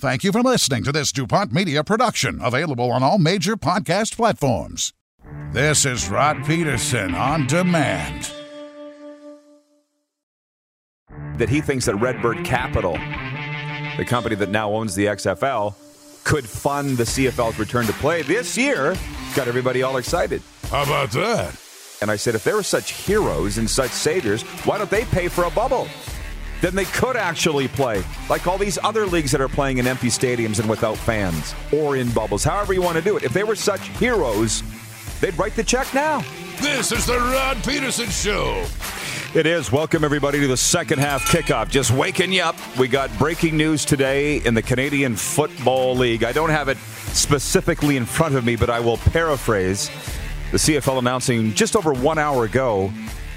Thank you for listening to this DuPont Media production, available on all major podcast platforms. This is Rod Pedersen on demand. That he thinks that Redbird Capital, the company that now owns the XFL, could fund the CFL's return to play this year. Got everybody all excited. How about that? And I said, if there were such heroes and such saviors, why don't they pay for a bubble? Then they could actually play, like all these other leagues that are playing in empty stadiums and without fans or in bubbles, however you want to do it. If they were such heroes, they'd write the check now. This is the Rod Pedersen Show. It is. Welcome, everybody, to the second half kickoff. Just waking you up. We got breaking news today in the Canadian Football League. I don't have it specifically in front of me, but I will paraphrase the CFL announcing just over one hour ago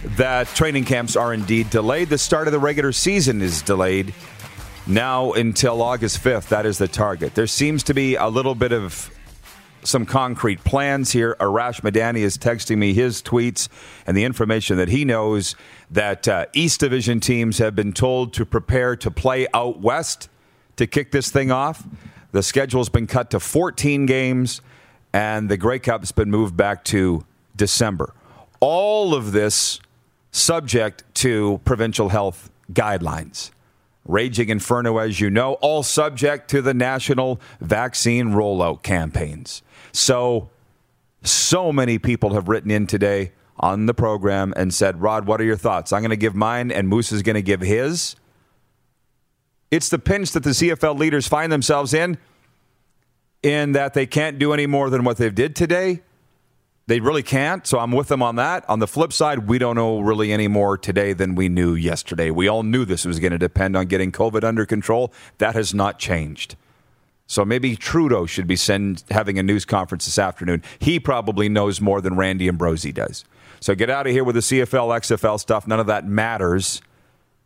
that training camps are indeed delayed. The start of the regular season is delayed now until August 5th. That is the target. There seems to be a little bit of some concrete plans here. Arash Madani is texting me his tweets and the information that he knows that uh, East Division teams have been told to prepare to play out west to kick this thing off. The schedule's been cut to 14 games, and the Grey Cup's been moved back to December. All of this subject to provincial health guidelines. Raging Inferno, as you know, all subject to the national vaccine rollout campaigns. So, so many people have written in today on the program and said, Rod, what are your thoughts? I'm going to give mine, and Moose is going to give his. It's the pinch that the CFL leaders find themselves in, in that they can't do any more than what they did today. They really can't, so I'm with them on that. On the flip side, we don't know really any more today than we knew yesterday. We all knew this was going to depend on getting COVID under control. That has not changed. So maybe Trudeau should be send, having a news conference this afternoon. He probably knows more than Randy Ambrosie does. So get out of here with the CFL, XFL stuff. None of that matters.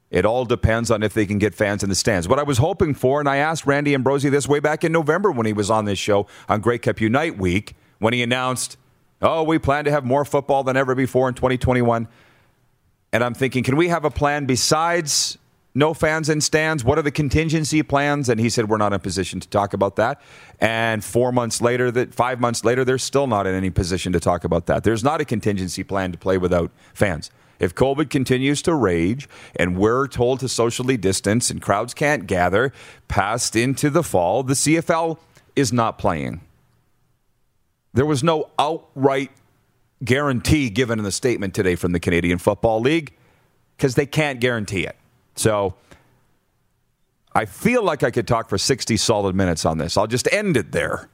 It all depends on if they can get fans in the stands. What I was hoping for, and I asked Randy Ambrosie this way back in November when he was on this show on Grey Cup Unite Week, when he announced Oh, we plan to have more football than ever before in 2021. And I'm thinking, can we have a plan besides no fans in stands? What are the contingency plans? And he said, we're not in a position to talk about that. And four months later, that five months later, they're still not in any position to talk about that. There's not a contingency plan to play without fans. If COVID continues to rage and we're told to socially distance and crowds can't gather past into the fall, the CFL is not playing. There was no outright guarantee given in the statement today from the Canadian Football League because they can't guarantee it. So I feel like I could talk for 60 solid minutes on this. I'll just end it there.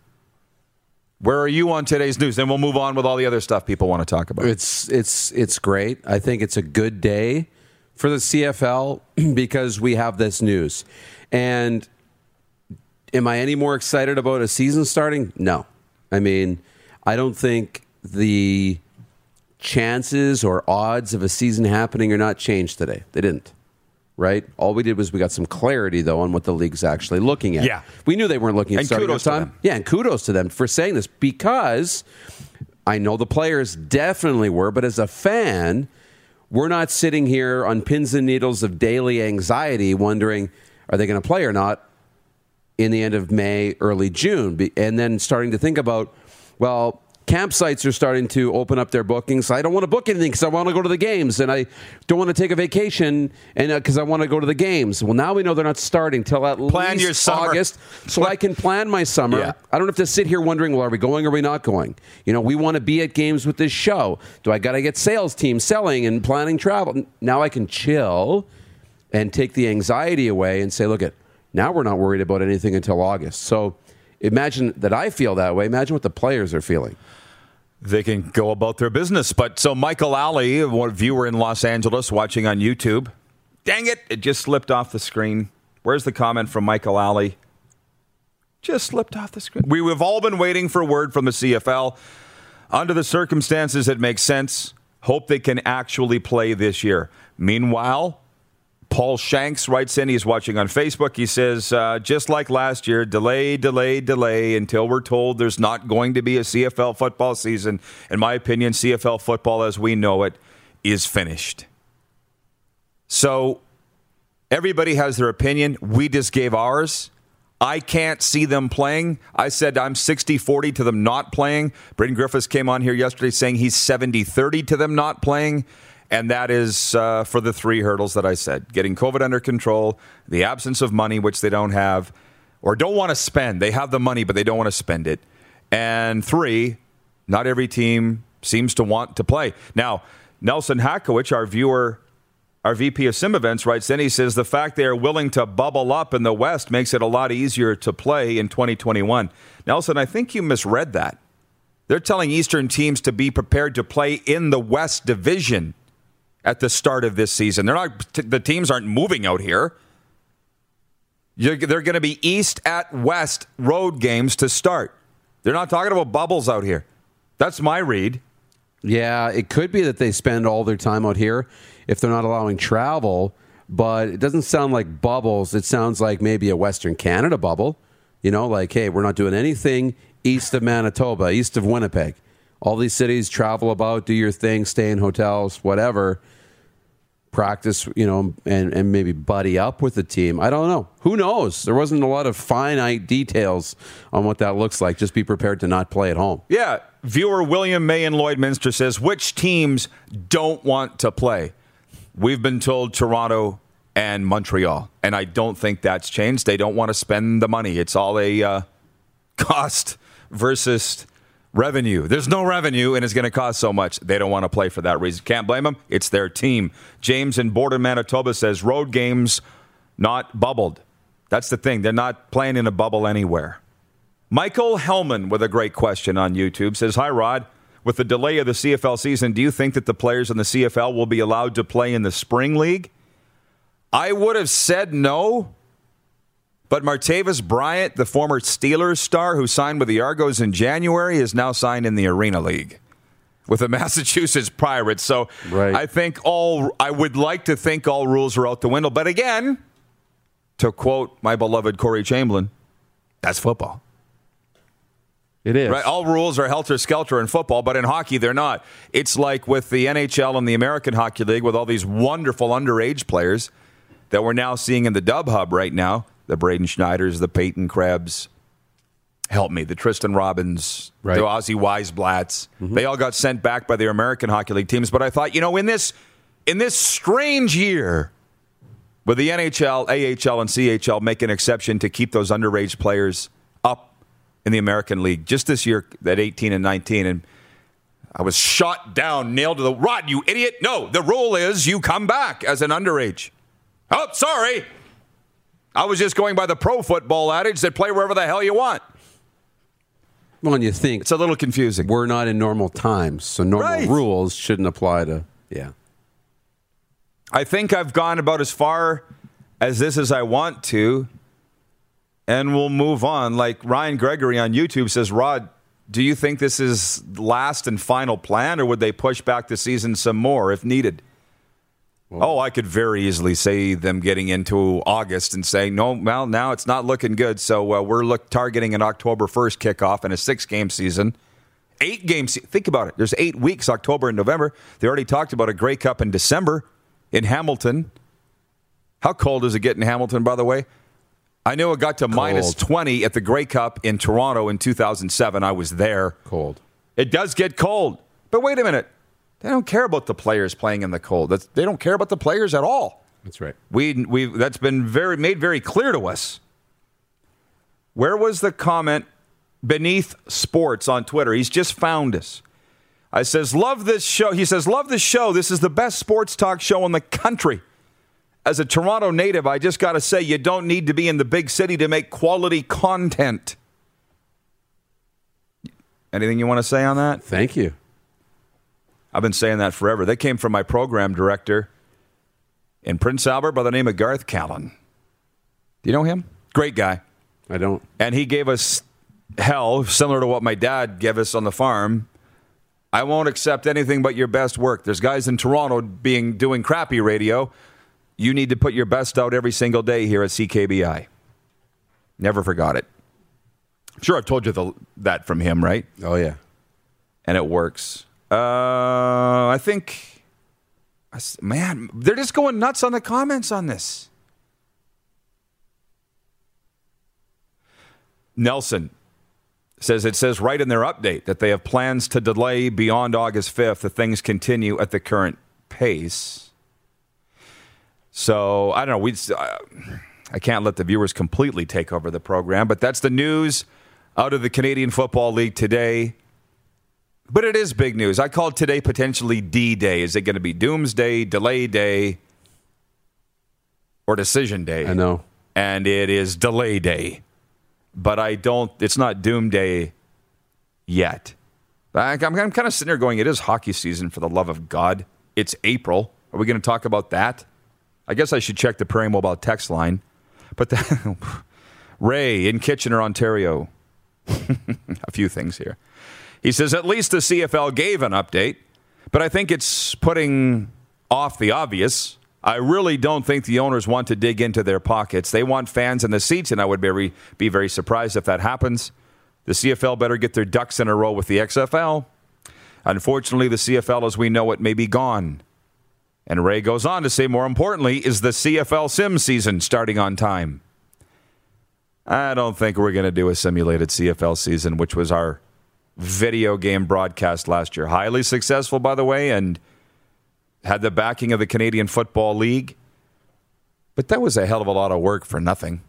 Where are you on today's news? Then we'll move on with all the other stuff people want to talk about. It's it's it's great. I think it's a good day for the CFL because we have this news. And am I any more excited about a season starting? No. I mean, I don't think the chances or odds of a season happening are not changed today. They didn't. Right? All we did was we got some clarity though on what the league's actually looking at. Yeah. We knew they weren't looking at And starting kudos time. Yeah, and kudos to them for saying this because I know the players definitely were, but as a fan, we're not sitting here on pins and needles of daily anxiety wondering are they going to play or not in the end of May, early June, and then starting to think about, well, campsites are starting to open up their bookings. I don't want to book anything because I want to go to the games, and I don't want to take a vacation and because uh, I want to go to the games. Well, now we know they're not starting till at plan least your summer. August, so I can plan my summer. Yeah. I don't have to sit here wondering, well, are we going or are we not going? You know, we want to be at games with this show. Do I got to get sales team selling and planning travel? Now I can chill and take the anxiety away and say, look, at now we're not worried about anything until August. So imagine that I feel that way. Imagine what the players are feeling. They can go about their business. But so Michael Alley, a viewer in Los Angeles watching on YouTube, dang it, it just slipped off the screen. Where's the comment from Michael Alley? Just slipped off the screen. We, we've all been waiting for word from the CFL. Under the circumstances, it makes sense. Hope they can actually play this year. Meanwhile, Paul Shanks writes in, he's watching on Facebook. He says, uh, just like last year, delay, delay, delay until we're told there's not going to be a CFL football season. In my opinion, CFL football as we know it is finished. So everybody has their opinion. We just gave ours. I can't see them playing. I said I'm 60 40 to them not playing. Braden Griffiths came on here yesterday saying he's 70 30 to them not playing. And that is uh, for the three hurdles that I said getting COVID under control, the absence of money, which they don't have or don't want to spend. They have the money, but they don't want to spend it. And three, not every team seems to want to play. Now, Nelson Hakowich, our viewer, our VP of Sim Events, writes in, he says, the fact they are willing to bubble up in the West makes it a lot easier to play in 2021. Nelson, I think you misread that. They're telling Eastern teams to be prepared to play in the West Division at the start of this season. They're not the teams aren't moving out here. You're, they're going to be east at west road games to start. They're not talking about bubbles out here. That's my read. Yeah, it could be that they spend all their time out here if they're not allowing travel, but it doesn't sound like bubbles. It sounds like maybe a Western Canada bubble. You know, like, hey, we're not doing anything east of Manitoba, east of Winnipeg. All these cities travel about, do your thing, stay in hotels, whatever practice, you know, and, and maybe buddy up with the team. I don't know. Who knows? There wasn't a lot of finite details on what that looks like. Just be prepared to not play at home. Yeah. Viewer William May in Lloydminster says, which teams don't want to play? We've been told Toronto and Montreal, and I don't think that's changed. They don't want to spend the money. It's all a uh, cost versus revenue. There's no revenue, and it's going to cost so much. They don't want to play for that reason. Can't blame them. It's their team. James in Borden, Manitoba says road games not bubbled. That's the thing. They're not playing in a bubble anywhere. Michael Hellman with a great question on YouTube says, Hi, Rod. With the delay of the CFL season, do you think that the players in the CFL will be allowed to play in the spring league? I would have said no but Martavis Bryant, the former Steelers star who signed with the Argos in January, is now signed in the Arena League with the Massachusetts Pirates. So right. I think all I would like to think all rules are out the window. But again, to quote my beloved Corey Chamberlain, that's football. It is. Right? All rules are helter skelter in football, but in hockey, they're not. It's like with the NHL and the American Hockey League with all these wonderful underage players that we're now seeing in the Dub Hub right now the Braden Schneiders, the Peyton Krebs. Help me, the Tristen Robins, right. the Ozzy Wiesblatts. Mm-hmm. They all got sent back by their American Hockey League teams. But I thought, you know, in this in this strange year, with the NHL, AHL, and CHL make an exception to keep those underage players up in the American League just this year at 18 and 19. And I was shot down, nailed to the rod, you idiot. No, the rule is you come back as an underage. Oh, sorry. I was just going by the pro football adage that play wherever the hell you want. Well, and you think it's a little confusing. We're not in normal times, so normal right. rules shouldn't apply to. Yeah. I think I've gone about as far as this as I want to, and we'll move on. Like Ryan Gregory on YouTube says, Rod, do you think this is last and final plan, or would they push back the season some more if needed? Oh, I could very easily say them getting into August and saying, no, well, now it's not looking good. So uh, we're look, targeting an October 1st kickoff in a six game season. Eight games. Think about it. There's eight weeks, October and November. They already talked about a Grey Cup in December in Hamilton. How cold does it get in Hamilton, by the way? I know it got to minus 20 at the Grey Cup in Toronto in 2007. I was there. Cold. It does get cold. But wait a minute. They don't care about the players playing in the cold. That's, they don't care about the players at all. That's right. We we that's been very made very clear to us. Where was the comment beneath sports on Twitter? He's just found us. I says, "Love this show." He says, "Love this show. This is the best sports talk show in the country." As a Toronto native, I just got to say you don't need to be in the big city to make quality content. Anything you want to say on that? Thank you. I've been saying that forever. They came from my program director in Prince Albert by the name of Garth Callan. Do you know him? Great guy. I don't. And he gave us hell, similar to what my dad gave us on the farm. I won't accept anything but your best work. There's guys in Toronto being doing crappy radio. You need to put your best out every single day here at CKBI. Never forgot it. Sure, I've told you the, that from him, right? Oh yeah. And it works. Uh, I think, man, they're just going nuts on the comments on this. Nelson says it says right in their update that they have plans to delay beyond August 5th if things continue at the current pace. So I don't know. We uh, I can't let the viewers completely take over the program, but that's the news out of the Canadian Football League today. But it is big news. I called today potentially D Day. Is it going to be Doomsday, Delay Day, or Decision Day? I know. And it is Delay Day. But I don't, it's not Doom Day yet. I'm, I'm kind of sitting there going, it is hockey season for the love of God. It's April. Are we going to talk about that? I guess I should check the Prairie Mobile text line. But the, Ray in Kitchener, Ontario. A few things here. He says at least the CFL gave an update, but I think it's putting off the obvious. I really don't think the owners want to dig into their pockets. They want fans in the seats, and I would be, be very surprised if that happens. The CFL better get their ducks in a row with the XFL. Unfortunately, the CFL as we know it may be gone. And Ray goes on to say, more importantly, is the CFL sim season starting on time? I don't think we're going to do a simulated CFL season, which was our video game broadcast last year. Highly successful, by the way, and had the backing of the Canadian Football League. But that was a hell of a lot of work for nothing.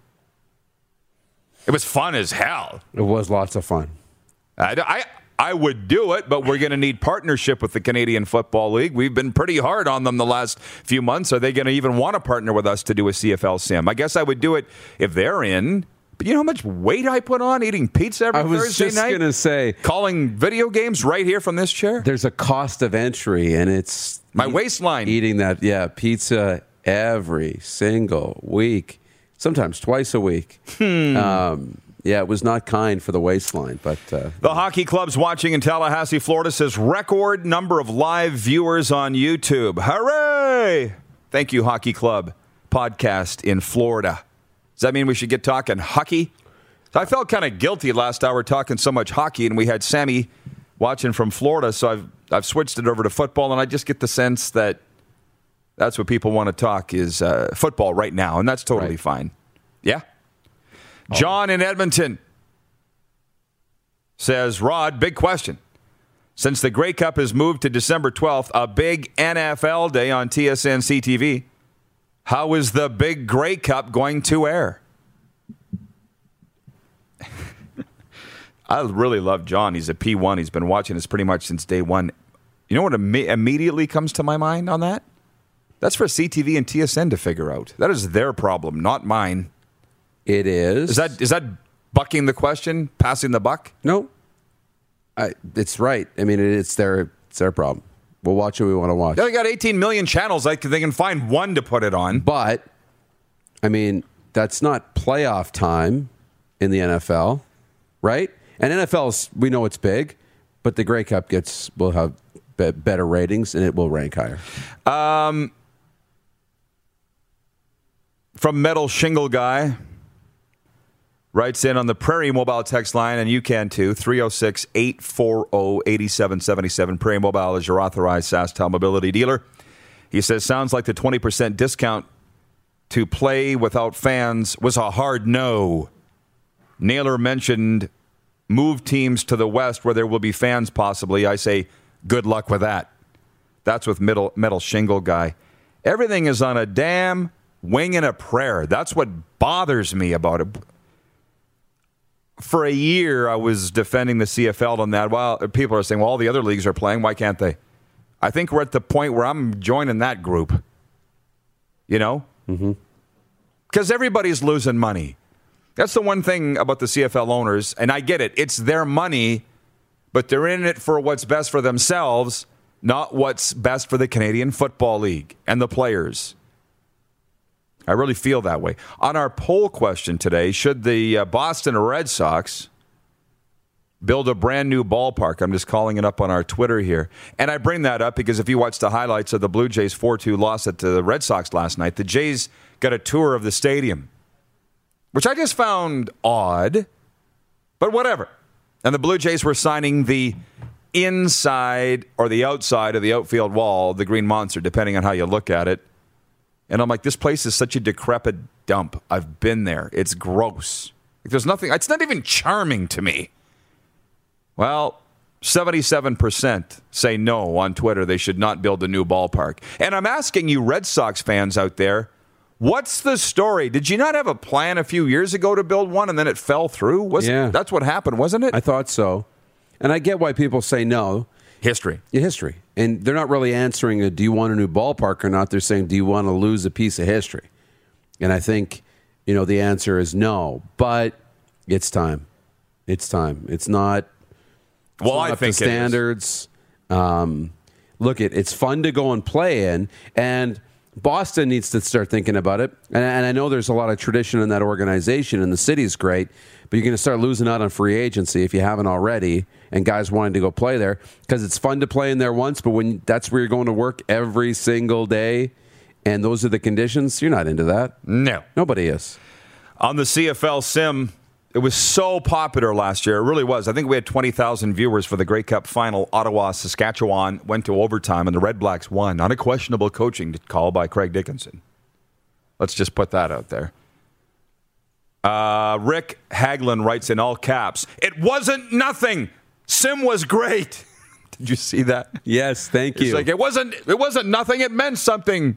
It was fun as hell. It was lots of fun. I, I, I would do it, but we're going to need partnership with the Canadian Football League. We've been pretty hard on them the last few months. Are they going to even want to partner with us to do a CFL sim? I guess I would do it if they're in. But you know how much weight I put on eating pizza every I was Thursday just night? going to say, calling video games right here from this chair. there's a cost of entry, and it's My waistline. eating that, yeah, pizza every single week, sometimes twice a week. Hmm. Um, yeah, it was not kind for the waistline, but uh, The hockey club's watching in Tallahassee, Florida says record number of live viewers on YouTube. Hooray! Thank you, Hockey Club podcast in Florida. Does that mean we should get talking hockey? So I felt kind of guilty last hour talking so much hockey, and we had Sammy watching from Florida, so I've I've switched it over to football, and I just get the sense that that's what people want to talk is uh, football right now, and that's totally Right. fine. Yeah. John in Edmonton says, Rod, big question. Since the Grey Cup has moved to December 12th, a big NFL day on TSN CTV, how is the big Grey Cup going to air? I really love John. He's a P1. He's been watching us pretty much since day one. You know what imme- immediately comes to my mind on that? That's for CTV and TSN to figure out. That is their problem, not mine. it is. Is that is that bucking the question, passing the buck? no? I, it's right. I mean, it's their it's their problem. We'll watch what we want to watch. They got 18 million channels. Like they can find one to put it on. But I mean, that's not playoff time in the NFL, right? And NFL's we know it's big, but the Grey Cup gets will have be- better ratings and it will rank higher. Um, from Metal Shingle Guy writes in on the Prairie Mobile text line, and you can too 306 840 8777. Prairie Mobile is your authorized SaskTel mobility dealer. He says, sounds like the 20% discount to play without fans was a hard no. Naylor mentioned move teams to the West where there will be fans possibly. I say, good luck with that. That's with middle, metal shingle guy. Everything is on a damn wing and a prayer. That's what bothers me about it. For a year, I was defending the CFL on that. Well, people are saying, well, all the other leagues are playing. Why can't they? I think we're at the point where I'm joining that group. You know? Mm-hmm. Because everybody's losing money. That's the one thing about the CFL owners, and I get it. It's their money, but they're in it for what's best for themselves, not what's best for the Canadian Football League and the players. I really feel that way. On our poll question today, should the uh, Boston Red Sox build a brand new ballpark? I'm just calling it up on our Twitter here. And I bring that up because if you watch the highlights of the Blue Jays 4 2 loss at the Red Sox last night, the Jays got a tour of the stadium, which I just found odd, but whatever. And the Blue Jays were signing the inside or the outside of the outfield wall, the Green Monster, depending on how you look at it. And I'm like, this place is such a decrepit dump. I've been there. It's gross. Like, There's nothing, it's not even charming to me. Well, 77% say no on Twitter. They should not build a new ballpark. And I'm asking you, Red Sox fans out there, what's the story? Did you not have a plan a few years ago to build one and then it fell through? Was Yeah. That's what happened, wasn't it? I thought so. And I get why people say no. History. Yeah, history. And they're not really answering a do you want a new ballpark or not? They're saying, do you want to lose a piece of history? And I think, you know, the answer is no. But it's time. It's time. It's not it's Well, not I up think standards. Um, look, it it's fun to go and play in, and Boston needs to start thinking about it. And, and I know there's a lot of tradition in that organization, and the city's great, but you're going to start losing out on free agency if you haven't already, and guys wanting to go play there because it's fun to play in there once, but when that's where you're going to work every single day, and those are the conditions, you're not into that. No. Nobody is. On the CFL Sim, it was so popular last year. It really was. I think we had 20,000 viewers for the Grey Cup final. Ottawa, Saskatchewan went to overtime, and the Red Blacks won on a questionable coaching call by Craig Dickenson. Let's just put that out there. Uh, Rick Haglin writes in all caps, It wasn't nothing. Sim was great. Did you see that? Yes, thank It's you. like it wasn't it wasn't nothing, it meant something.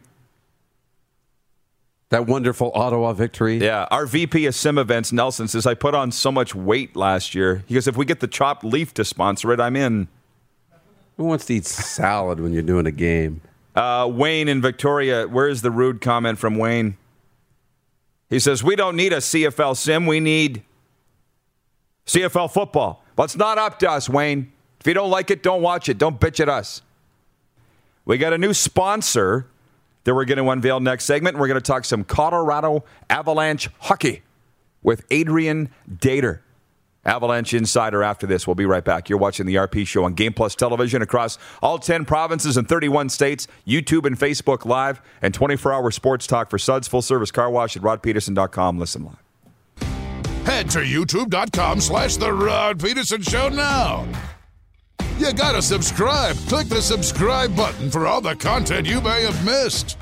that wonderful Ottawa victory. Yeah, our VP of Sim Events, Nelson, says I put on so much weight last year. He goes, if we get the chopped leaf to sponsor it, I'm in. Who wants to eat salad when you're doing a game? Uh, Wayne in Victoria, where's the rude comment from Wayne? He says, We don't need a CFL sim, we need CFL football. But it's not up to us, Wayne. If you don't like it, don't watch it. Don't bitch at us. We got a new sponsor that we're going to unveil next segment. We're going to talk some Colorado Avalanche hockey with Adrian Dater. Avalanche Insider after this. We'll be right back. You're watching the RP Show on Game Plus Television across all 10 provinces and 31 states, YouTube and Facebook Live, and 24 hour sports talk for Suds Full Service Car Wash at rodpedersen.com. Listen live. Head to youtube.com slash The Rod Pedersen Show now. You gotta subscribe. Click the subscribe button for all the content you may have missed.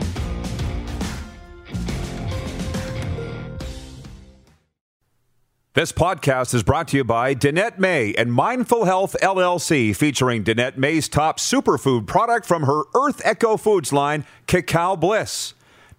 This podcast is brought to you by Danette May and Mindful Health LLC, featuring Danette May's top superfood product from her Earth Echo Foods line, Cacao Bliss.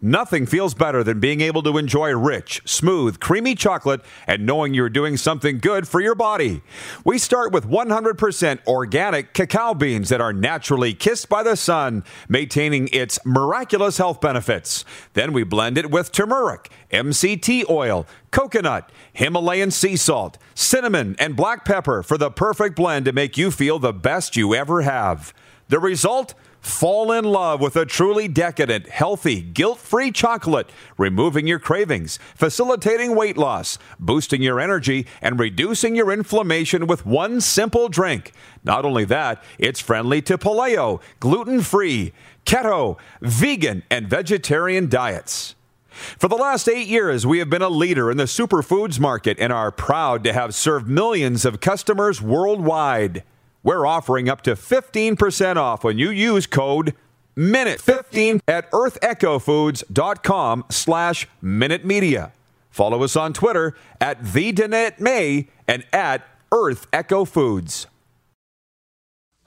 Nothing feels better than being able to enjoy rich, smooth, creamy chocolate and knowing you're doing something good for your body. We start with 100% organic cacao beans that are naturally kissed by the sun, maintaining its miraculous health benefits. Then we blend it with turmeric, MCT oil, coconut, Himalayan sea salt, cinnamon, and black pepper for the perfect blend to make you feel the best you ever have. The result? Fall in love with a truly decadent, healthy, guilt free chocolate, removing your cravings, facilitating weight loss, boosting your energy, and reducing your inflammation with one simple drink. Not only that, it's friendly to paleo, gluten free, keto, vegan, and vegetarian diets. For the last eight years, we have been a leader in the superfoods market and are proud to have served millions of customers worldwide. We're offering up to 15% off when you use code MINUTE15 at earthechofoods.com slash Minute Media. Follow us on Twitter at the Danette May and at Earth Echo Foods.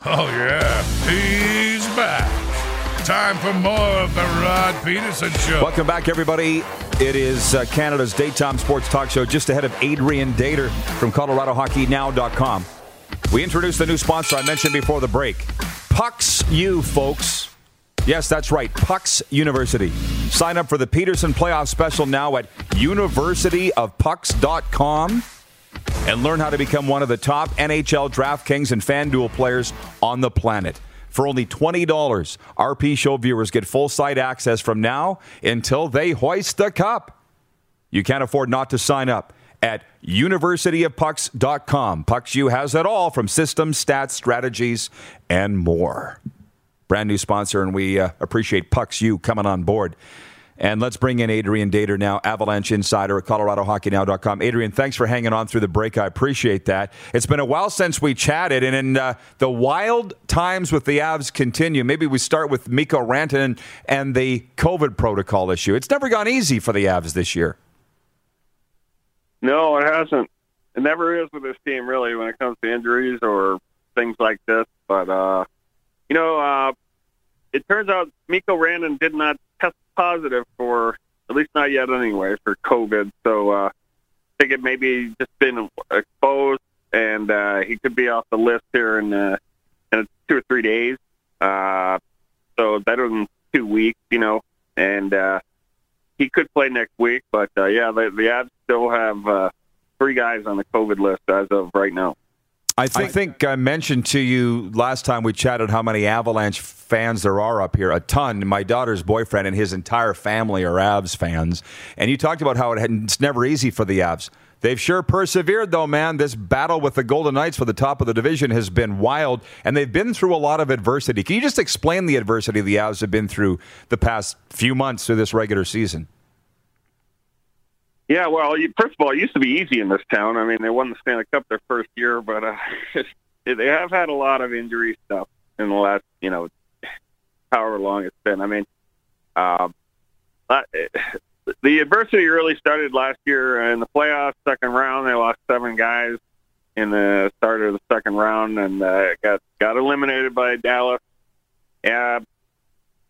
Oh, yeah. He's back. Time for more of the Rod Pedersen Show. Welcome back, everybody. It is uh, Canada's daytime sports talk show just ahead of Adrian Dater from ColoradoHockeyNow.com. We introduced the new sponsor I mentioned before the break. Pucks U, folks. Yes, that's right. Pucks University. Sign up for the Pedersen Playoff Special now at universityofpucks.com and learn how to become one of the top NHL, DraftKings, and FanDuel players on the planet. For only $20, RP Show viewers get full site access from now until they hoist the cup. You can't afford not to sign up at universityofpucks.com. Pucks U has it all from systems, stats, strategies, and more. Brand new sponsor, and we uh, appreciate Pucks U coming on board. And let's bring in Adrian Dater now, Avalanche Insider at ColoradoHockeyNow.com. Adrian, thanks for hanging on through the break. I appreciate that. It's been a while since we chatted, and in uh, the wild times with the Avs continue. Maybe we start with Mikko Rantanen and the COVID protocol issue. It's never gone easy for the Avs this year. No, it hasn't. It never is with this team, really, when it comes to injuries or things like this. But uh, you know, uh, it turns out Mikko Rantanen did not test positive for, at least not yet anyway, for COVID. So uh, I think it maybe just been exposed, and uh, he could be off the list here in, uh, in two or three days. Uh, so better than two weeks, you know, and uh, he could play next week. But uh, yeah, the, the Avs still have uh, three guys on the COVID list as of right now. I think, I think I mentioned to you last time we chatted how many Avalanche fans there are up here. A ton. My daughter's boyfriend and his entire family are Avs fans. And you talked about how it had, it's never easy for the Avs. They've sure persevered, though, man. This battle with the Golden Knights for the top of the division has been wild, and they've been through a lot of adversity. Can you just explain the adversity the Avs have been through the past few months through this regular season? Yeah, well, first of all, it used to be easy in this town. I mean, they won the Stanley Cup their first year, but uh, they have had a lot of injury stuff in the last, you know, however long it's been. I mean, um, the adversity really started last year in the playoffs, second round. They lost seven guys in the start of the second round and uh, got got eliminated by Dallas. Uh,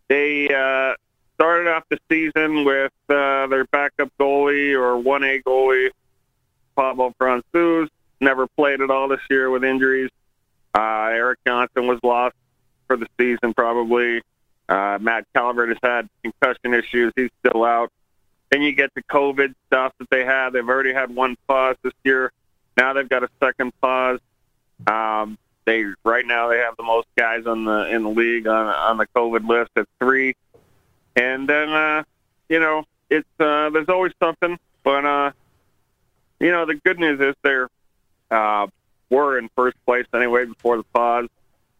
they uh, started off the season with uh, their backup goalie or 1A goalie, Pavel Francouz. Never played at all this year with injuries. Uh, Erik Johnson was lost for the season, probably. Uh, Matt Calvert has had concussion issues. He's still out. Then you get the COVID stuff that they had. They've already had one pause this year. Now they've got a second pause. Um, they right now they have the most guys on the in the league on on the COVID list at three. And then, uh, you know, it's uh, there's always something, but uh, you know, the good news is they're uh, were in first place anyway before the pause.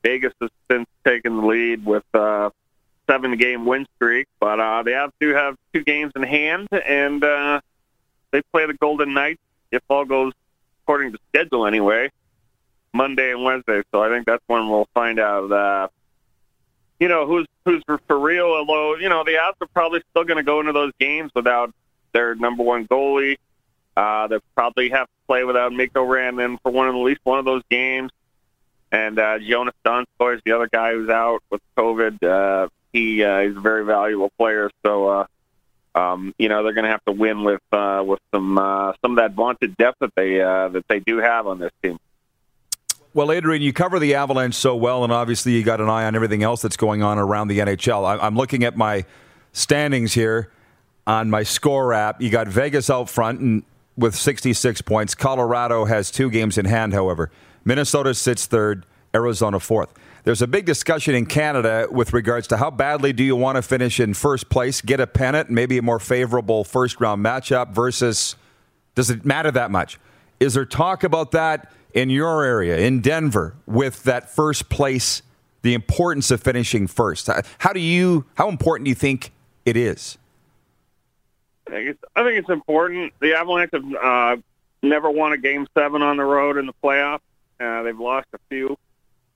Vegas has since taken the lead with uh, seven game win streak, but uh, they have to have two games in hand, and uh, they play the Golden Knights if all goes according to schedule anyway, Monday and Wednesday. So I think that's when we'll find out uh, you know, who's who's for, real. Although, you know, the Avs are probably still going to go into those games without their number one goalie. Uh, they probably have to play without Mikko Rantanen for one of at least one of those games. And uh, Jonas Donskoi is the other guy who's out with COVID. Uh, he uh, he's a very valuable player. So, uh, um, you know, they're going to have to win with uh, with some uh, some of that vaunted depth that they uh, that they do have on this team. Well, Adrian, you cover the Avalanche so well, and obviously you got an eye on everything else that's going on around the NHL. I'm looking at my standings here on my score app. You got Vegas out front and with 66 points. Colorado has two games in hand, however. Minnesota sits third, Arizona fourth. There's a big discussion in Canada with regards to how badly do you want to finish in first place, get a pennant, maybe a more favorable first round matchup versus does it matter that much? Is there talk about that? In your area, in Denver, with that first place, the importance of finishing first? How do you, how important do you think it is? I think it's, I think it's important. The Avalanche have uh, never won a game seven on the road in the playoffs. Uh, they've lost a few.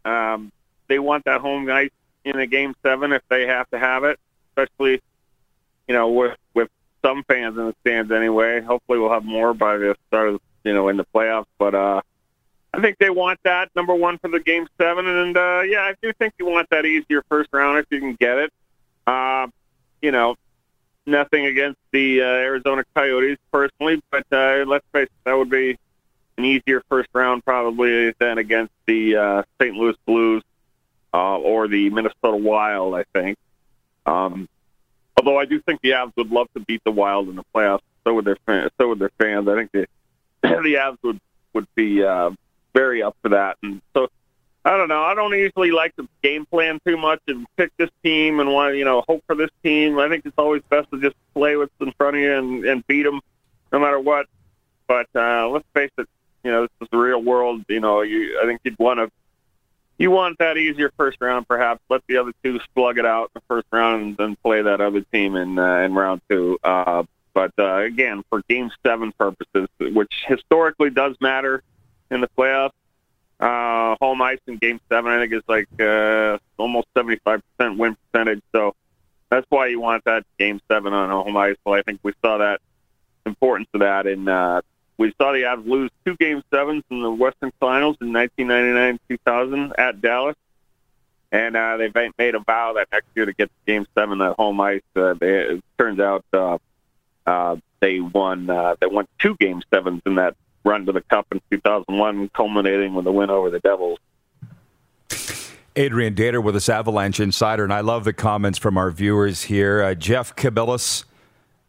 Um, they want that home ice in a game seven if they have to have it, especially, you know, with with some fans in the stands anyway. Hopefully, we'll have more by the start of you know in the playoffs. But uh, I think they want that number one for the game seven, and uh, yeah, I do think you want that easier first round if you can get it. Uh, you know, nothing against the uh, Arizona Coyotes personally, but uh, let's face it, that would be an easier first round probably than against the uh, St. Louis Blues uh, or the Minnesota Wild. I think. Um, although I do think the Avs would love to beat the Wild in the playoffs, so would their fans. So would their fans. I think the the Avs would would be uh, very up for that. And so I don't know. I don't usually like to game plan too much and pick this team and want you know hope for this team. I think it's always best to just play what's in front of you and, and beat them no matter what. But uh, let's face it, you know this is the real world. You know, you I think you'd want to you want that easier first round, perhaps. Let the other two slug it out in the first round and then play that other team in uh, in round two. Uh, but uh, again, for Game Seven purposes, which historically does matter in the playoffs. Uh, home ice in Game Seven, I think, is like uh, almost seventy-five percent win percentage. So that's why you want that Game Seven on home ice. Well, I think we saw that importance of that, and uh, we saw the Avs lose two Game Sevens in the Western Finals in 1999-2000 at Dallas, and uh, they made a vow that next year to get to Game Seven at home ice. Uh, they, it turns out uh, uh, they won. Uh, they won two Game Sevens in that run to the Cup in 2001, culminating with a win over the Devils. Adrian Dater with us, Avalanche Insider, and I love the comments from our viewers here. Uh, Jeff Kabilis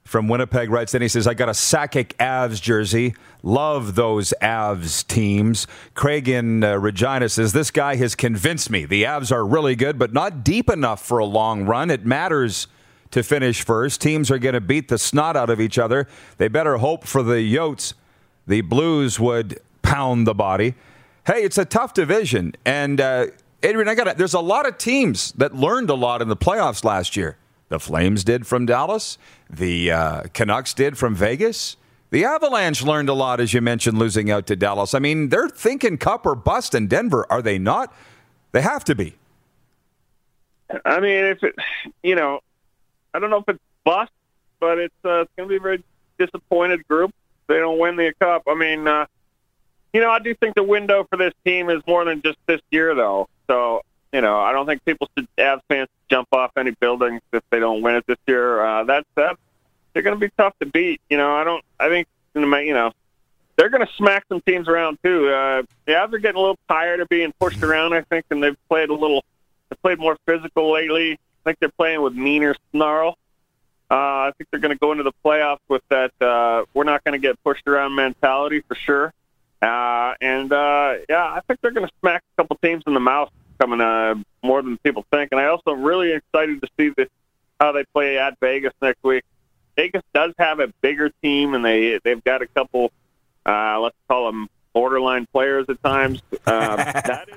from Winnipeg writes in. He says, I got a Sakic Avs jersey. Love those Avs teams. Craig in uh, Regina says, This guy has convinced me. The Avs are really good, but not deep enough for a long run. It matters to finish first. Teams are going to beat the snot out of each other. They better hope for the Yotes the Blues would pound the body. Hey, it's a tough division, and uh, Adrian, I got. There's a lot of teams that learned a lot in the playoffs last year. The Flames did from Dallas. The uh, Canucks did from Vegas. The Avalanche learned a lot, as you mentioned, losing out to Dallas. I mean, they're thinking cup or bust in Denver, are they not? They have to be. I mean, if it, you know, I don't know if it's bust, but it's uh, it's going to be a very disappointed group they don't win the cup. I mean, uh, you know, I do think the window for this team is more than just this year, though. So, you know, I don't think people should have fans jump off any buildings if they don't win it this year. Uh, that they're going to be tough to beat. You know, I don't. I think you know they're going to smack some teams around too. Uh, the Avs are getting a little tired of being pushed around. I think, and they've played a little. They played more physical lately. I think they're playing with meaner snarl. Uh, I think they're going to go into the playoffs with that. Uh, we're not going to get pushed around mentality for sure. Uh, and uh, yeah, I think they're going to smack a couple teams in the mouth coming uh, more than people think. And I also am really excited to see the, how they play at Vegas next week. Vegas does have a bigger team, and they they've got a couple, uh, let's call them borderline players at times. Uh, that is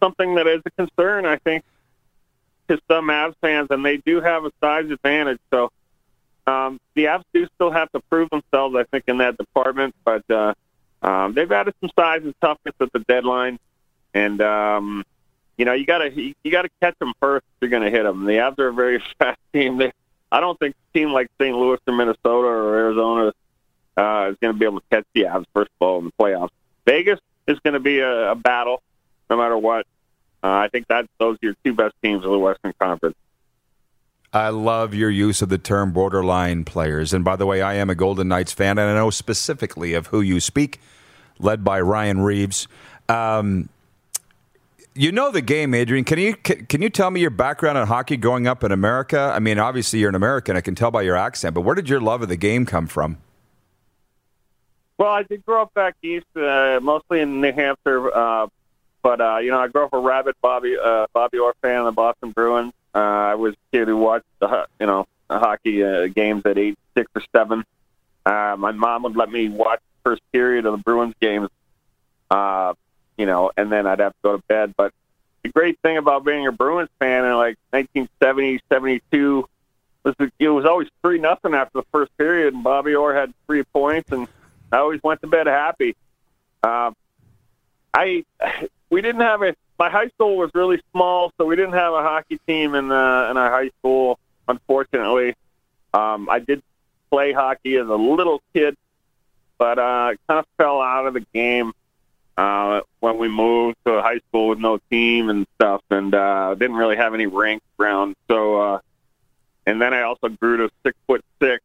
something that is a concern, I think, to some Avs fans, and they do have a size advantage. So um, the Avs do still have to prove themselves, I think, in that department. But uh, um, they've added some size and toughness at the deadline, and um, you know you got to you got to catch them first if you're going to hit them. The Avs are a very fast team. They, I don't think a team like St. Louis or Minnesota or Arizona uh, is going to be able to catch the Avs first of all in the playoffs. Vegas is going to be a, a battle, no matter what. Uh, I think that those are your two best teams of the Western Conference. I love your use of the term borderline players. And by the way, I am a Golden Knights fan, and I know specifically of who you speak, led by Ryan Reaves. Um, you know the game, Adrian. Can you can you tell me your background in hockey growing up in America? I mean, obviously you're an American. I can tell by your accent, but where did your love of the game come from? Well, I did grow up back east, uh, mostly in New Hampshire. Uh, but uh, you know, I grew up a rabid Bobby uh, Bobby Orr fan of the Boston Bruins. Uh, I was a kid who watched the you know hockey uh, games at eight, six or seven. Uh, my mom would let me watch the first period of the Bruins games, uh, you know, and then I'd have to go to bed. But the great thing about being a Bruins fan in like 1970, 72 was it was always three nothing after the first period, and Bobby Orr had three points, and I always went to bed happy. Uh, I we didn't have a my high school was really small, so we didn't have a hockey team in uh, in our high school. Unfortunately, um, I did play hockey as a little kid, but uh, kind of fell out of the game uh, when we moved to a high school with no team and stuff, and uh, didn't really have any ranks around. So, uh, and then I also grew to six foot six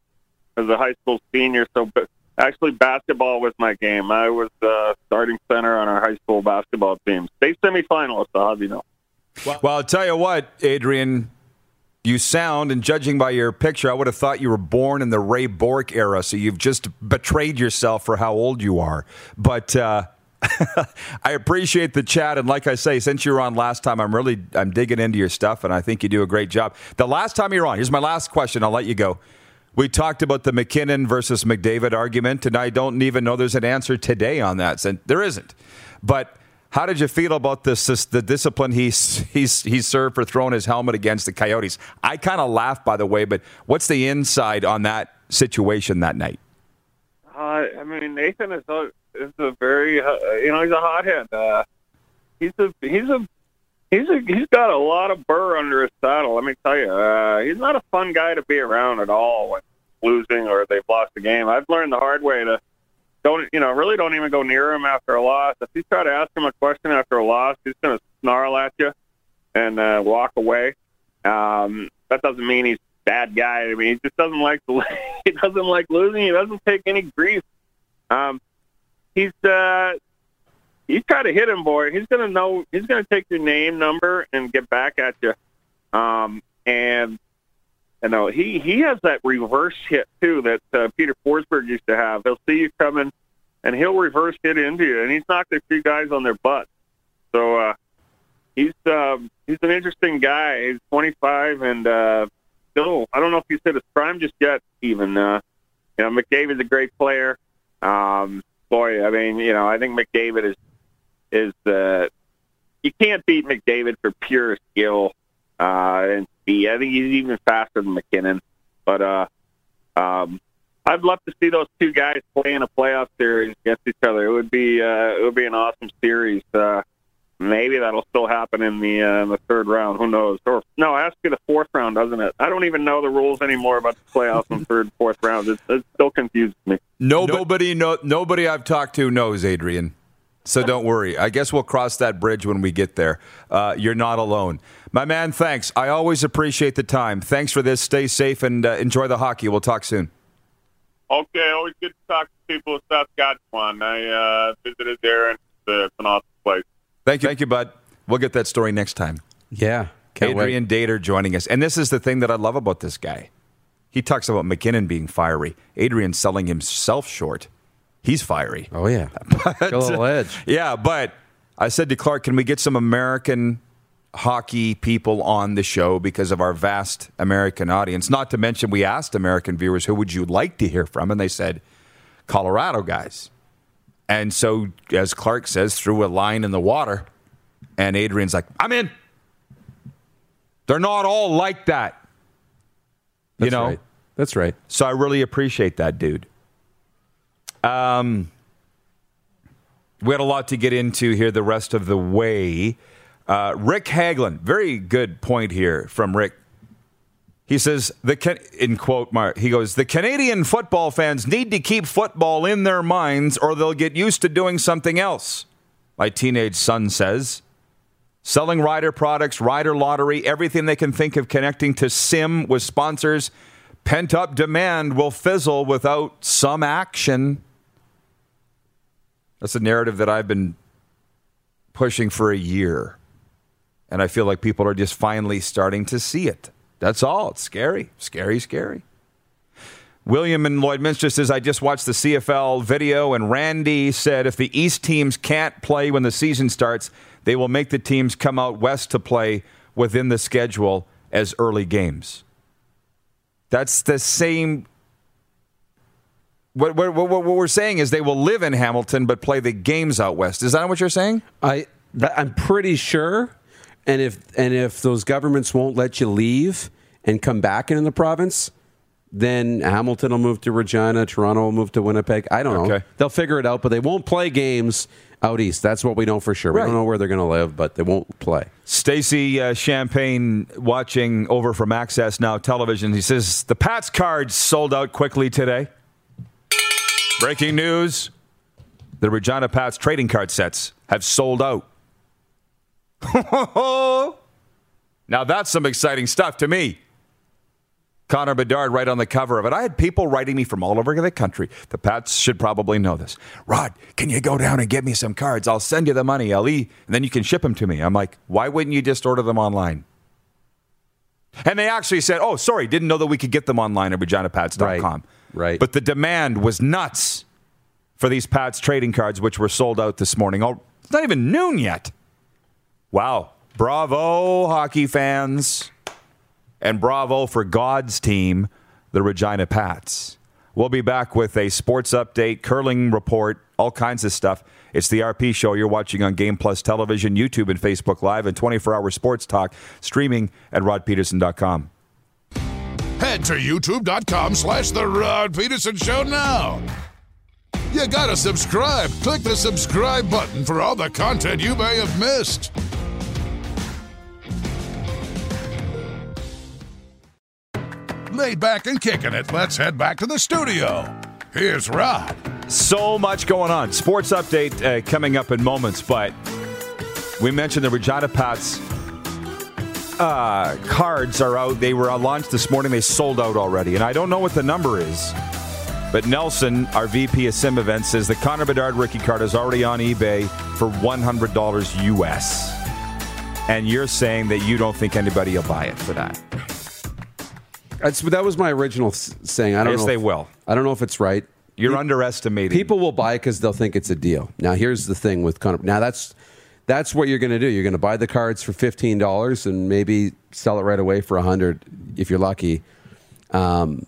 as a high school senior. So, actually, basketball was my game. I was uh, starting center on our high school basketball team. State semifinalist, I'll have you know. Well, I'll tell you what, Adrian, you sound, and judging by your picture, I would have thought you were born in the Ray Bourque era, so you've just betrayed yourself for how old you are. But uh, I appreciate the chat, and like I say, since you were on last time, I'm really I'm digging into your stuff, and I think you do a great job. The last time you were on, here's my last question. I'll let you go. We talked about the MacKinnon versus McDavid argument, and I don't even know there's an answer today on that. So there isn't, but how did you feel about this, this the discipline he's he's he served for throwing his helmet against the Coyotes? I kind of laughed, by the way, but what's the inside on that situation that night? Uh, I mean, Nathan is a is a very uh, you know he's a hothead. Uh, he's a he's a he's a he's got a lot of burr under his saddle. Let me tell you, uh, he's not a fun guy to be around at all when losing or they've lost the game. I've learned the hard way to don't you know really don't even go near him after a loss. If you try to ask him a question after a loss, he's going to snarl at you and uh, walk away. Um, that doesn't mean he's a bad guy. I mean, he just doesn't like to, he doesn't like losing. He doesn't take any grief. Um, he's uh, you try to hit him, boy. He's going to know. He's going to take your name, number, and get back at you. Um, and you know, he he has that reverse hit too that uh, Peter Forsberg used to have. He'll see you coming, and he'll reverse hit into you, and he's knocked a few guys on their butt. So uh, he's um, he's an interesting guy. He's 25 and uh, still, I don't know if he's hit his prime just yet. Even uh, you know, McDavid's a great player. Um, boy, I mean, you know, I think McDavid is is uh, you can't beat McDavid for pure skill uh, and speed. I think he's even faster than MacKinnon. But uh, um, I'd love to see those two guys play in a playoff series against each other. It would be uh, it would be an awesome series. Uh, maybe that'll still happen in the uh, in the third round. Who knows? Or no, it has to be the fourth round, doesn't it? I don't even know the rules anymore about the playoffs in third, fourth round. It, it still confuses me. Nobody, no, nobody I've talked to knows, Adrian. So don't worry. I guess we'll cross that bridge when we get there. Uh, you're not alone. My man, thanks. I always appreciate the time. Thanks for this. Stay safe and uh, enjoy the hockey. We'll talk soon. Okay, always good to talk to people in Saskatchewan. I uh, visited there, and it's an awesome place. Thank you. Thank you, bud. We'll get that story next time. Yeah. Adrian wait. Dater joining us. And this is the thing that I love about this guy. He talks about MacKinnon being fiery. Adrian selling himself short he's fiery. Oh yeah, but, a little edge. Yeah, but I said to Clark, can we get some American hockey people on the show because of our vast American audience? Not to mention, we asked American viewers who would you like to hear from, and they said Colorado guys. And so, as Clark says, threw a line in the water, and Adrian's like, "I'm in." They're not all like that. That's you know, right. that's right. So I really appreciate that, dude. Um, we had a lot to get into here the rest of the way. Uh, Rick Haglin, very good point here from Rick. He says the in quote mark he goes the Canadian football fans need to keep football in their minds or they'll get used to doing something else. My teenage son says selling rider products, rider lottery, everything they can think of connecting to sim with sponsors. Pent up demand will fizzle without some action. That's a narrative that I've been pushing for a year. And I feel like people are just finally starting to see it. That's all. It's scary. Scary, scary. William in Lloydminster says, I just watched the CFL video, and Randy said if the East teams can't play when the season starts, they will make the teams come out west to play within the schedule as early games. That's the same what, what, what, what, we're saying is they will live in Hamilton but play the games out west. Is that what you're saying? I I'm pretty sure. And if and if those governments won't let you leave and come back into the province, then Hamilton will move to Regina, Toronto will move to Winnipeg. I don't know. Okay. They'll figure it out, but they won't play games out east. That's what we know for sure. Right. We don't know where they're going to live, but they won't play. Stacy uh, Champagne watching over from Access Now Television. He says the Pats cards sold out quickly today. Breaking news The Regina Pats trading card sets have sold out. now that's some exciting stuff to me. Connor Bedard right on the cover of it. I had people writing me from all over the country. The Pats should probably know this. Rod, can you go down and get me some cards? I'll send you the money, Ali, and then you can ship them to me. I'm like, why wouldn't you just order them online? And they actually said, oh, sorry, didn't know that we could get them online at reginapats.com. Right, right. But the demand was nuts for these Pats trading cards, which were sold out this morning. Oh, it's not even noon yet. Wow. Bravo, hockey fans. And bravo for God's team, the Regina Pats. We'll be back with a sports update, curling report, all kinds of stuff. It's the RP show you're watching on Game Plus Television, YouTube, and Facebook Live, and 24 hour sports talk streaming at rodpedersen.com. Head to youtube.com slash The Rod Pedersen Show now. You gotta subscribe. Click the subscribe button for all the content you may have missed. Laid back and kicking it, let's head back to the studio. Here's Rod. So much going on. Sports update uh, coming up in moments, but we mentioned the Regina Pats uh, cards are out. They were launched this morning. They sold out already, and I don't know what the number is. But Nelson, our VP of Sim Events, says the Connor Bedard rookie card is already on eBay for $100 US. And you're saying that you don't think anybody will buy it for that. That's, that was my original saying. I don't Yes, know. they if- will. I don't know if it's right. You're Pe- underestimating. People will buy because they'll think it's a deal. Now, here's the thing with Connor. Now, that's that's what you're going to do. You're going to buy the cards for fifteen dollars and maybe sell it right away for a hundred if you're lucky. Um,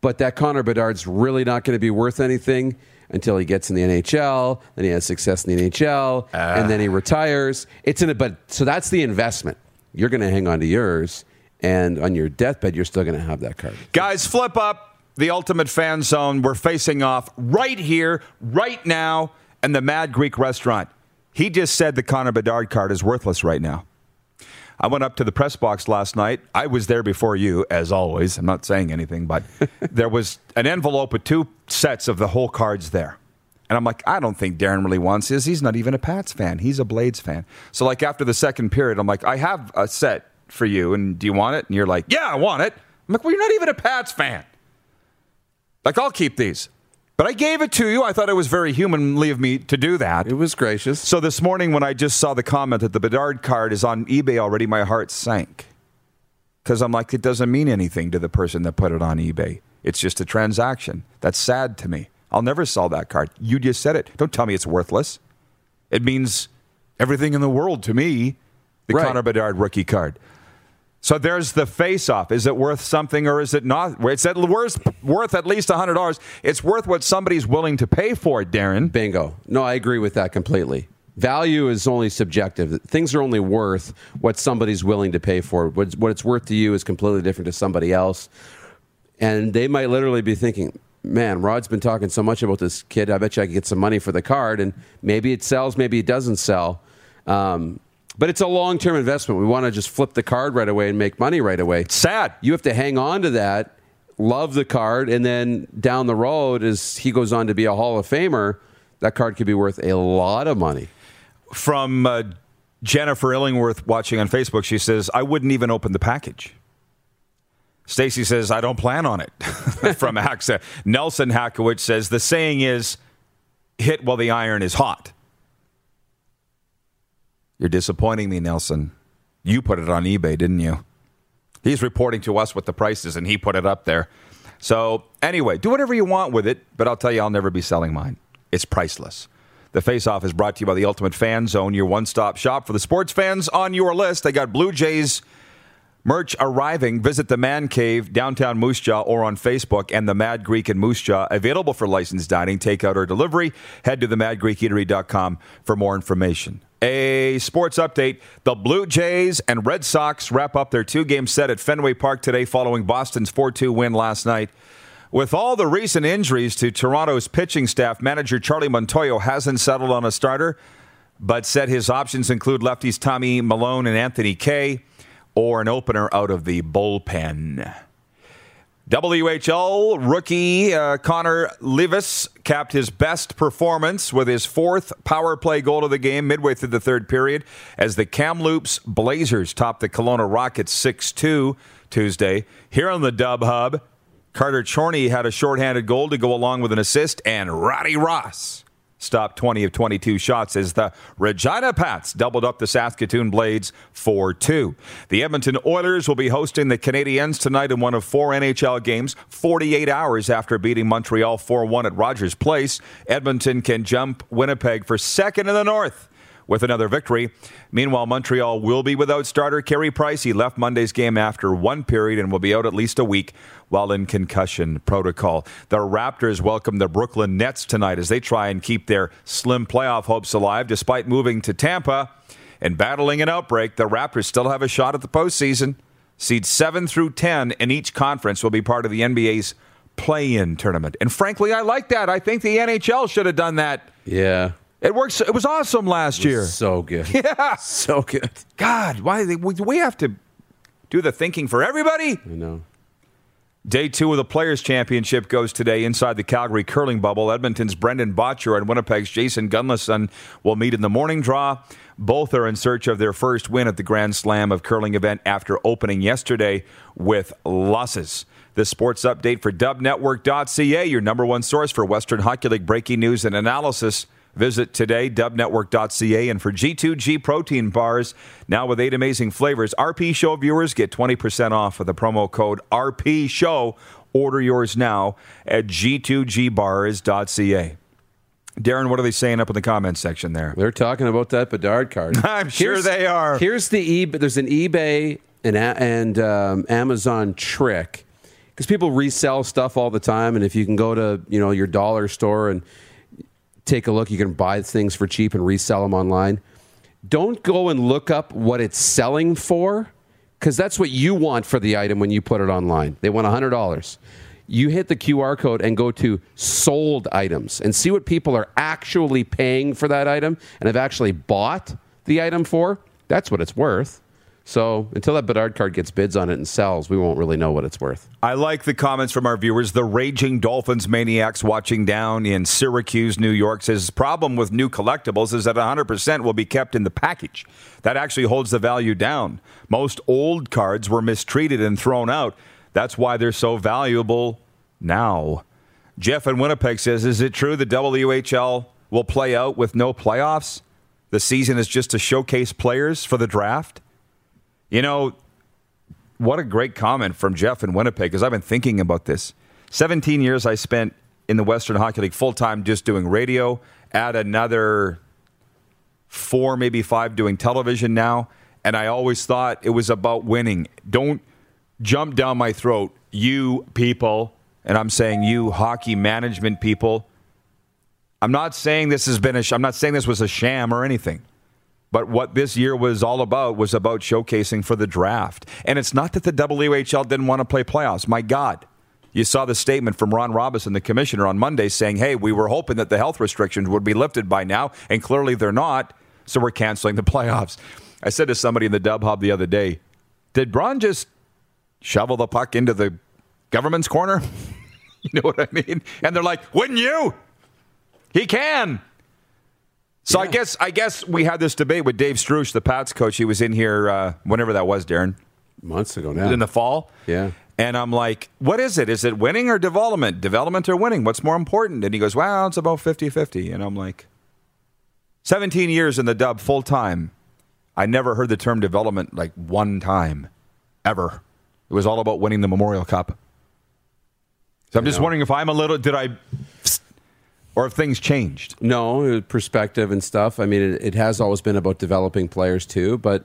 but that Connor Bedard's really not going to be worth anything until he gets in the NHL, then he has success in the NHL, and then he retires. It's in it, but so that's the investment. You're going to hang on to yours, and on your deathbed, you're still going to have that card. Guys, flip up the Ultimate Fan Zone. We're facing off right here, right now, in the Mad Greek restaurant. He just said the Connor Bedard card is worthless right now. I went up to the press box last night. I was there before you, as always. I'm not saying anything, but there was an envelope with two sets of the whole cards there. And I'm like, I don't think Darren really wants this. He's not even a Pats fan. He's a Blades fan. So, like, after the second period, I'm like, I have a set for you, and do you want it? And you're like, Yeah, I want it. I'm like, Well, you're not even a Pats fan. Like, I'll keep these. But I gave it to you. I thought it was very humanly of me to do that. It was gracious. So this morning, when I just saw the comment that the Bedard card is on eBay already, my heart sank. Because I'm like, it doesn't mean anything to the person that put it on eBay. It's just a transaction. That's sad to me. I'll never sell that card. You just said it. Don't tell me it's worthless. It means everything in the world to me, the Right. Connor Bedard rookie card. So there's the face off. Is it worth something or is it not? It's at worth, worth at least $100. It's worth what somebody's willing to pay for it, Darren. Bingo. No, I agree with that completely. Value is only subjective. Things are only worth what somebody's willing to pay for. What it's worth to you is completely different to somebody else. And they might literally be thinking, man, Rod's been talking so much about this kid. I bet you I could get some money for the card. And maybe it sells, maybe it doesn't sell. Um, but it's a long term investment. We want to just flip the card right away and make money right away. Sad. You have to hang on to that, love the card, and then down the road, as he goes on to be a Hall of Famer, that card could be worth a lot of money. from uh, Jennifer Illingworth watching on Facebook. She says, I wouldn't even open the package. Stacy says, I don't plan on it. from AXA. Nelson Hackowicz says, the saying is, hit while the iron is hot. You're disappointing me, Nelson. You put it on eBay, didn't you? He's reporting to us what the price is, and he put it up there. So, anyway, do whatever you want with it, but I'll tell you, I'll never be selling mine. It's priceless. The Face Off is brought to you by the Ultimate Fan Zone, your one stop shop for the sports fans on your list. They got Blue Jays merch arriving. Visit the Man Cave, downtown Moose Jaw, or on Facebook, and the Mad Greek in Moose Jaw, available for licensed dining, takeout, or delivery. Head to themadgreekeatery.com for more information. A sports update. The Blue Jays and Red Sox wrap up their two game set at Fenway Park today following Boston's 4 2 win last night. With all the recent injuries to Toronto's pitching staff, manager Charlie Montoyo hasn't settled on a starter, but said his options include lefties Tommy Milone and Anthony Kay, or an opener out of the bullpen. WHL rookie uh, Connor Levis capped his best performance with his fourth power play goal of the game midway through the third period as the Kamloops Blazers topped the Kelowna Rockets 6 2 Tuesday. Here on the Dub Hub, Carter Chorney had a shorthanded goal to go along with an assist, and Roddy Ross stopped 20 of 22 shots as the Regina Pats doubled up the Saskatoon Blades 4 2. The Edmonton Oilers will be hosting the Canadiens tonight in one of four NHL games, 48 hours after beating Montreal 4 1 at Rogers Place. Edmonton can jump Winnipeg for second in the North with another victory. Meanwhile, Montreal will be without starter Carey Price. He left Monday's game after one period and will be out at least a week while in concussion protocol. The Raptors welcome the Brooklyn Nets tonight as they try and keep their slim playoff hopes alive despite moving to Tampa and battling an outbreak. The Raptors still have a shot at the postseason. Seeds 7 through 10 in each conference will be part of the NBA's play in tournament. And frankly, I like that. I think the NHL should have done that. Yeah. It works. It was awesome last year. So good. Yeah. So good. God, why do we have to do the thinking for everybody? I know. Day two of the Players' Championship goes today inside the Calgary curling bubble. Edmonton's Brendan Bottcher and Winnipeg's Jason Gunnlaugson will meet in the morning draw. Both are in search of their first win at the Grand Slam of curling event after opening yesterday with losses. The sports update for dubnetwork.ca, your number one source for Western Hockey League breaking news and analysis. Visit today, dubnetwork.ca. And for G2G protein bars, now with eight amazing flavors, RP Show viewers get 20% off with the promo code RP Show. Order yours now at G2Gbars.ca. Darren, what are they saying up in the comments section there? They're talking about that Bedard card. I'm sure Here's- they are. Here's the eBay. There's an eBay and, and um, Amazon trick because people resell stuff all the time, and if you can go to you know your dollar store and take a look, you can buy things for cheap and resell them online. Don't go and look up what it's selling for because that's what you want for the item when you put it online. They want $100. You hit the QR code and go to sold items and see what people are actually paying for that item and have actually bought the item for. That's what it's worth. So until that Bedard card gets bids on it and sells, we won't really know what it's worth. I like the comments from our viewers. The Raging Dolphins maniacs watching down in Syracuse, New York says problem with new collectibles is that 100% will be kept in the package. That actually holds the value down. Most old cards were mistreated and thrown out. That's why they're so valuable now. Jeff in Winnipeg says, Is it true the WHL will play out with no playoffs? The season is just to showcase players for the draft? You know, what a great comment from Jeff in Winnipeg because I've been thinking about this. 17 years I spent in the Western Hockey League full time just doing radio, add another four, maybe five doing television now. And I always thought it was about winning. Don't jump down my throat, you people. And I'm saying you hockey management people. I'm not saying this has been a, I'm not saying this was a sham or anything. But what this year was all about was about showcasing for the draft. And it's not that the WHL didn't want to play playoffs. My God. You saw the statement from Ron Robison, the commissioner, on Monday saying, hey, we were hoping that the health restrictions would be lifted by now, and clearly they're not, so we're canceling the playoffs. I said to somebody in the Dub Hub the other day, did Braun just shovel the puck into the government's corner? you know what I mean? And they're like, wouldn't you? He can. So I guess I guess we had this debate with Dave Struch, the Pats coach. He was in here uh, whenever that was, Darren, Months ago now. in the fall. Yeah. And I'm like, what is it? Is it winning or development? Development or winning? What's more important? And he goes, well, it's about 50 50. And I'm like, 17 years in the dub full time. I never heard the term development like one time, ever. It was all about winning the Memorial Cup. So I'm just wondering if I'm a little, did I, or if things changed? No, uh, perspective and stuff. I mean, it, it has always been about developing players too, but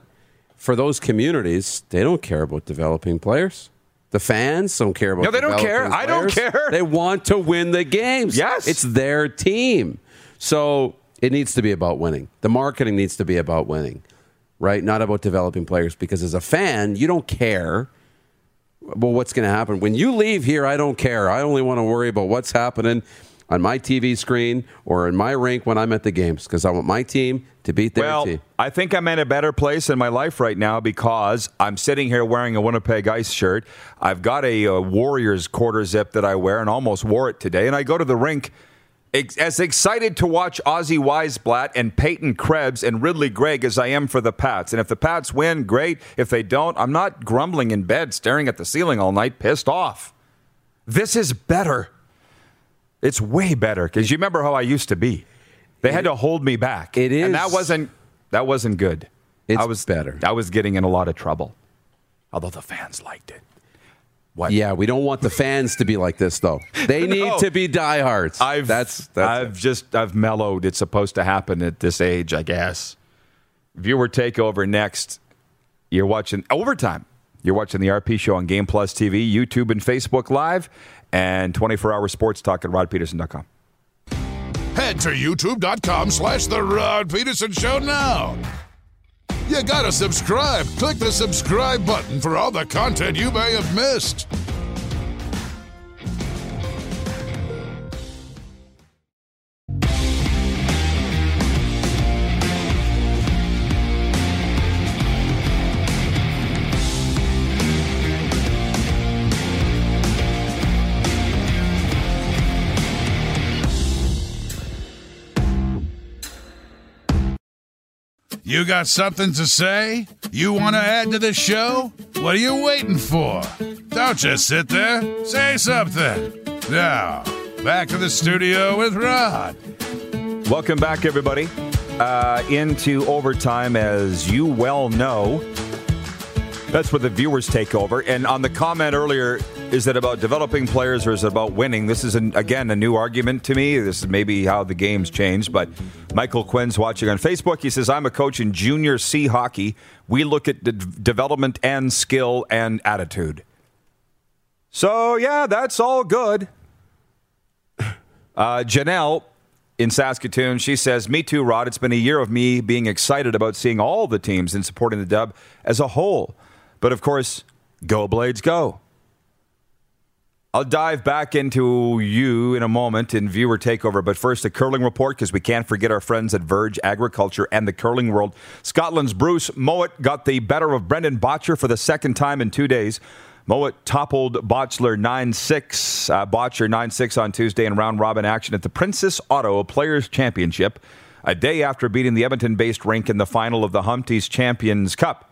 for those communities, they don't care about developing players. The fans don't care about. No, they don't care. developing I don't players. care. They want to win the games. Yes. it's their team. So it needs to be about winning. The marketing needs to be about winning, right? Not about developing players. Because as a fan, you don't care about what's going to happen when you leave here. I don't care. I only want to worry about what's happening on my TV screen or in my rink when I'm at the games because I want my team to beat their well, team. I think I'm in a better place in my life right now because I'm sitting here wearing a Winnipeg Ice shirt. I've got a, a Warriors quarter zip that I wear and almost wore it today. And I go to the rink ex- as excited to watch Ozzy Wiesblatt and Peyton Krebs and Ridly Greig as I am for the Pats. And if the Pats win, great. If they don't, I'm not grumbling in bed, staring at the ceiling all night, pissed off. This is better. It's way better because you remember how I used to be. They had to hold me back. It and that wasn't that wasn't good. It's I was better. I was getting in a lot of trouble, although the fans liked it. What? Yeah, we don't want the fans to be like this though. They need No. to be diehards. I've that's that's I've just I've mellowed. It's supposed to happen at this age, I guess. Viewer takeover next. You're watching overtime. You're watching the RP show on Game Plus TV, YouTube, and Facebook Live, and 24-hour sports talk at rodpedersen.com. Head to youtube.com slash The Rod Pedersen Show now. You gotta subscribe. Click the subscribe button for all the content you may have missed. You got something to say? You want to add to the show? What are you waiting for? Don't just sit there. Say something. Now, back to the studio with Rod. Welcome back, everybody, uh, into overtime. As you well know, that's where the viewers take over. And on the comment earlier, is it about developing players or is it about winning? This is, an, again, a new argument to me. This is maybe how the game's changed. But Michael Quinn's watching on Facebook. He says, I'm a coach in junior C hockey. We look at de- development and skill and attitude. So, yeah, that's all good. Uh, Janelle in Saskatoon, she says, Me too, Rod. It's been a year of me being excited about seeing all the teams and supporting the dub as a whole. But of course, go Blades, go. I'll dive back into you in a moment in viewer takeover, but first a curling report because we can't forget our friends at Verge Agriculture and the Curling World. Scotland's Bruce Mowat got the better of Brendan Bottcher for the second time in two days. Mowat toppled Botchler 9 6, uh, Bottcher 9 6 on Tuesday in round robin action at the Princess Auto Players Championship, a day after beating the Edmonton based rink in the final of the Humpty's Champions Cup.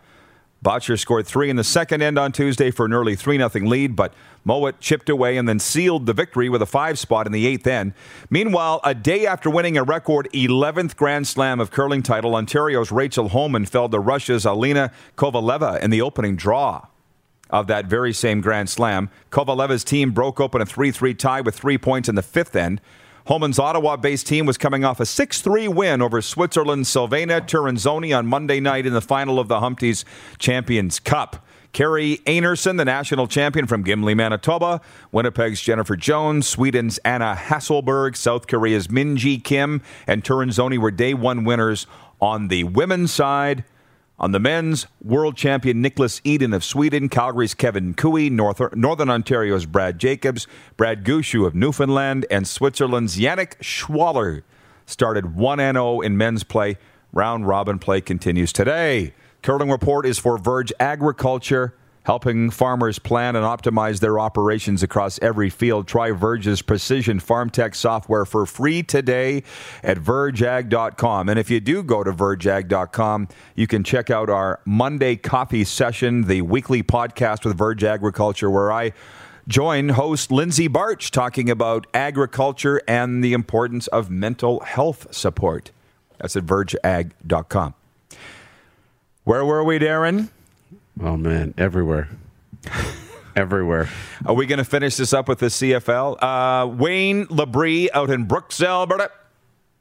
Bottcher scored three in the second end on Tuesday for an early 3 0 lead, but Mowat chipped away and then sealed the victory with a five spot in the eighth end. Meanwhile, a day after winning a record 11th Grand Slam of curling title, Ontario's Rachel Homan fell to Russia's Alina Kovaleva in the opening draw of that very same Grand Slam. Kovaleva's team broke open a 3 3 tie with three points in the fifth end. Homan's Ottawa based team was coming off a 6 3 win over Switzerland's Silvana Tirinzoni on Monday night in the final of the Humpty's Champions Cup. Kerri Einarson, the national champion from Gimli, Manitoba. Winnipeg's Jennifer Jones, Sweden's Anna Hasselborg, South Korea's Minji Kim, and Turanzoni were day one winners on the women's side. On the men's, world champion Niklas Edin of Sweden, Calgary's Kevin Koe, North, Northern Ontario's Brad Jacobs, Brad Gushue of Newfoundland, and Switzerland's Yannick Schwaller started 1 0 in men's play. Round robin play continues today. Curling Report is for Verge Agriculture, helping farmers plan and optimize their operations across every field. Try Verge's precision farm tech software for free today at vergeag.com. And if you do go to vergeag.com, you can check out our Monday coffee session, the weekly podcast with Verge Agriculture, where I join host Lindsay Barch talking about agriculture and the importance of mental health support. That's at vergeag.com. Where were we, Darren? Oh man, everywhere, everywhere. Are we going to finish this up with the CFL? Uh, Wayne Labrie out in Brooks, Alberta,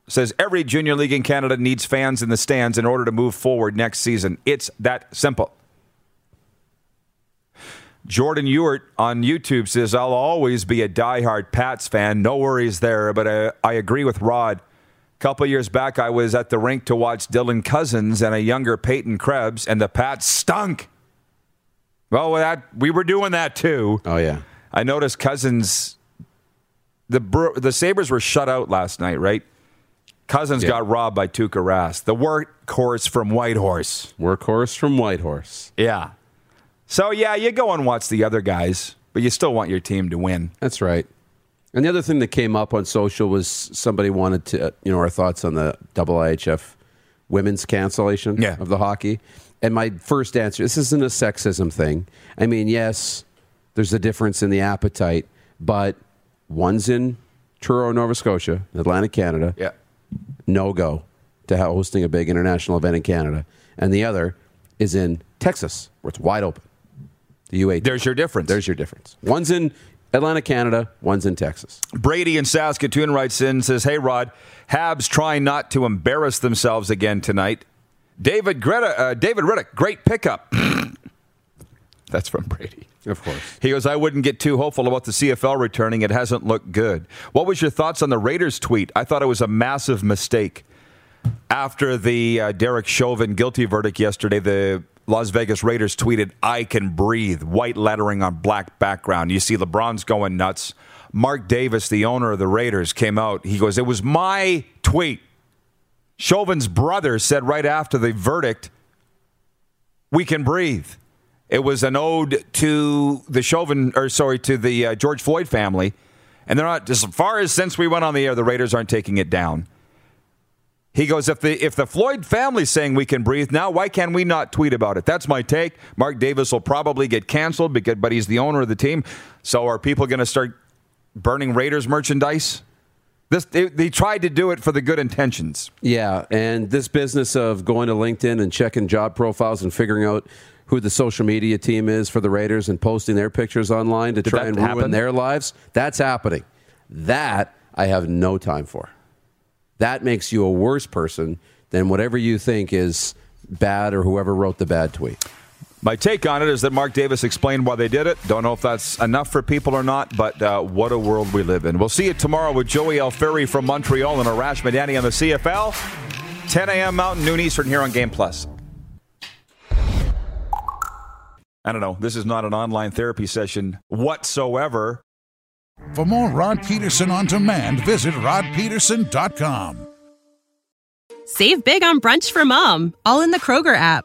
says every junior league in Canada needs fans in the stands in order to move forward next season. It's that simple. Jordan Ewart on YouTube says, I'll always be a diehard Pats fan. No worries there, but I, I agree with Rod. A couple years back, I was at the rink to watch Dylan Cozens and a younger Peyton Krebs, and the Pats stunk. Well, that we were doing that too. Oh yeah, I noticed Cozens the the Sabres were shut out last night, right? Cozens Yeah. got robbed by Tuukka Rask, the workhorse from Whitehorse. Workhorse from Whitehorse. Yeah. So yeah, you go and watch the other guys, but you still want your team to win. That's right. And the other thing that came up on social was somebody wanted to, you know, our thoughts on the double IHF women's cancellation Yeah. of the hockey. And my first answer this isn't a sexism thing. I mean, yes, there's a difference in the appetite, but one's in Truro, Nova Scotia, Atlantic, Canada, Yeah. no go to hosting a big international event in Canada. And the other is in Texas, where it's wide open. The U8. There's your difference. There's your difference. One's in Atlanta, Canada. One's in Texas. Brady in Saskatoon writes in says, "Hey Rod, Habs trying not to embarrass themselves again tonight." David Greta, uh, David Riddick, great pickup. That's from Brady. Of course. He goes, I wouldn't get too hopeful about the CFL returning. It hasn't looked good. What was your thoughts on the Raiders tweet? I thought it was a massive mistake. After the uh, Derek Chauvin guilty verdict yesterday, the Las Vegas Raiders tweeted, I can breathe, white lettering on black background. You see LeBron's going nuts. Mark Davis, the owner of the Raiders, came out. He goes, It was my tweet. Chauvin's brother said right after the verdict, We can breathe. It was an ode to the Chauvin, or sorry, to the uh, George Floyd family. And they're not, as far as since we went on the air, the Raiders aren't taking it down. He goes, if the if the Floyd family's saying we can breathe now, why can we not tweet about it? That's my take. Mark Davis will probably get canceled because, but he's the owner of the team. So are people going to start burning Raiders merchandise? This they, they tried to do it for the good intentions. Yeah, and this business of going to LinkedIn and checking job profiles and figuring out who the social media team is for the Raiders and posting their pictures online to try that and ruin their lives, that's happening. That I have no time for. That makes you a worse person than whatever you think is bad or whoever wrote the bad tweet. My take on it is that Mark Davis explained why they did it. Don't know if that's enough for people or not, but uh, what a world we live in. We'll see you tomorrow with Joey Alfieri from Montreal and Arash Madani on the CFL. 10 a.m. Mountain, noon Eastern here on Game Plus. I don't know. This is not an online therapy session whatsoever. For more Rod Pedersen on demand, visit rodpedersen.com. Save big on brunch for mom, all in the Kroger app.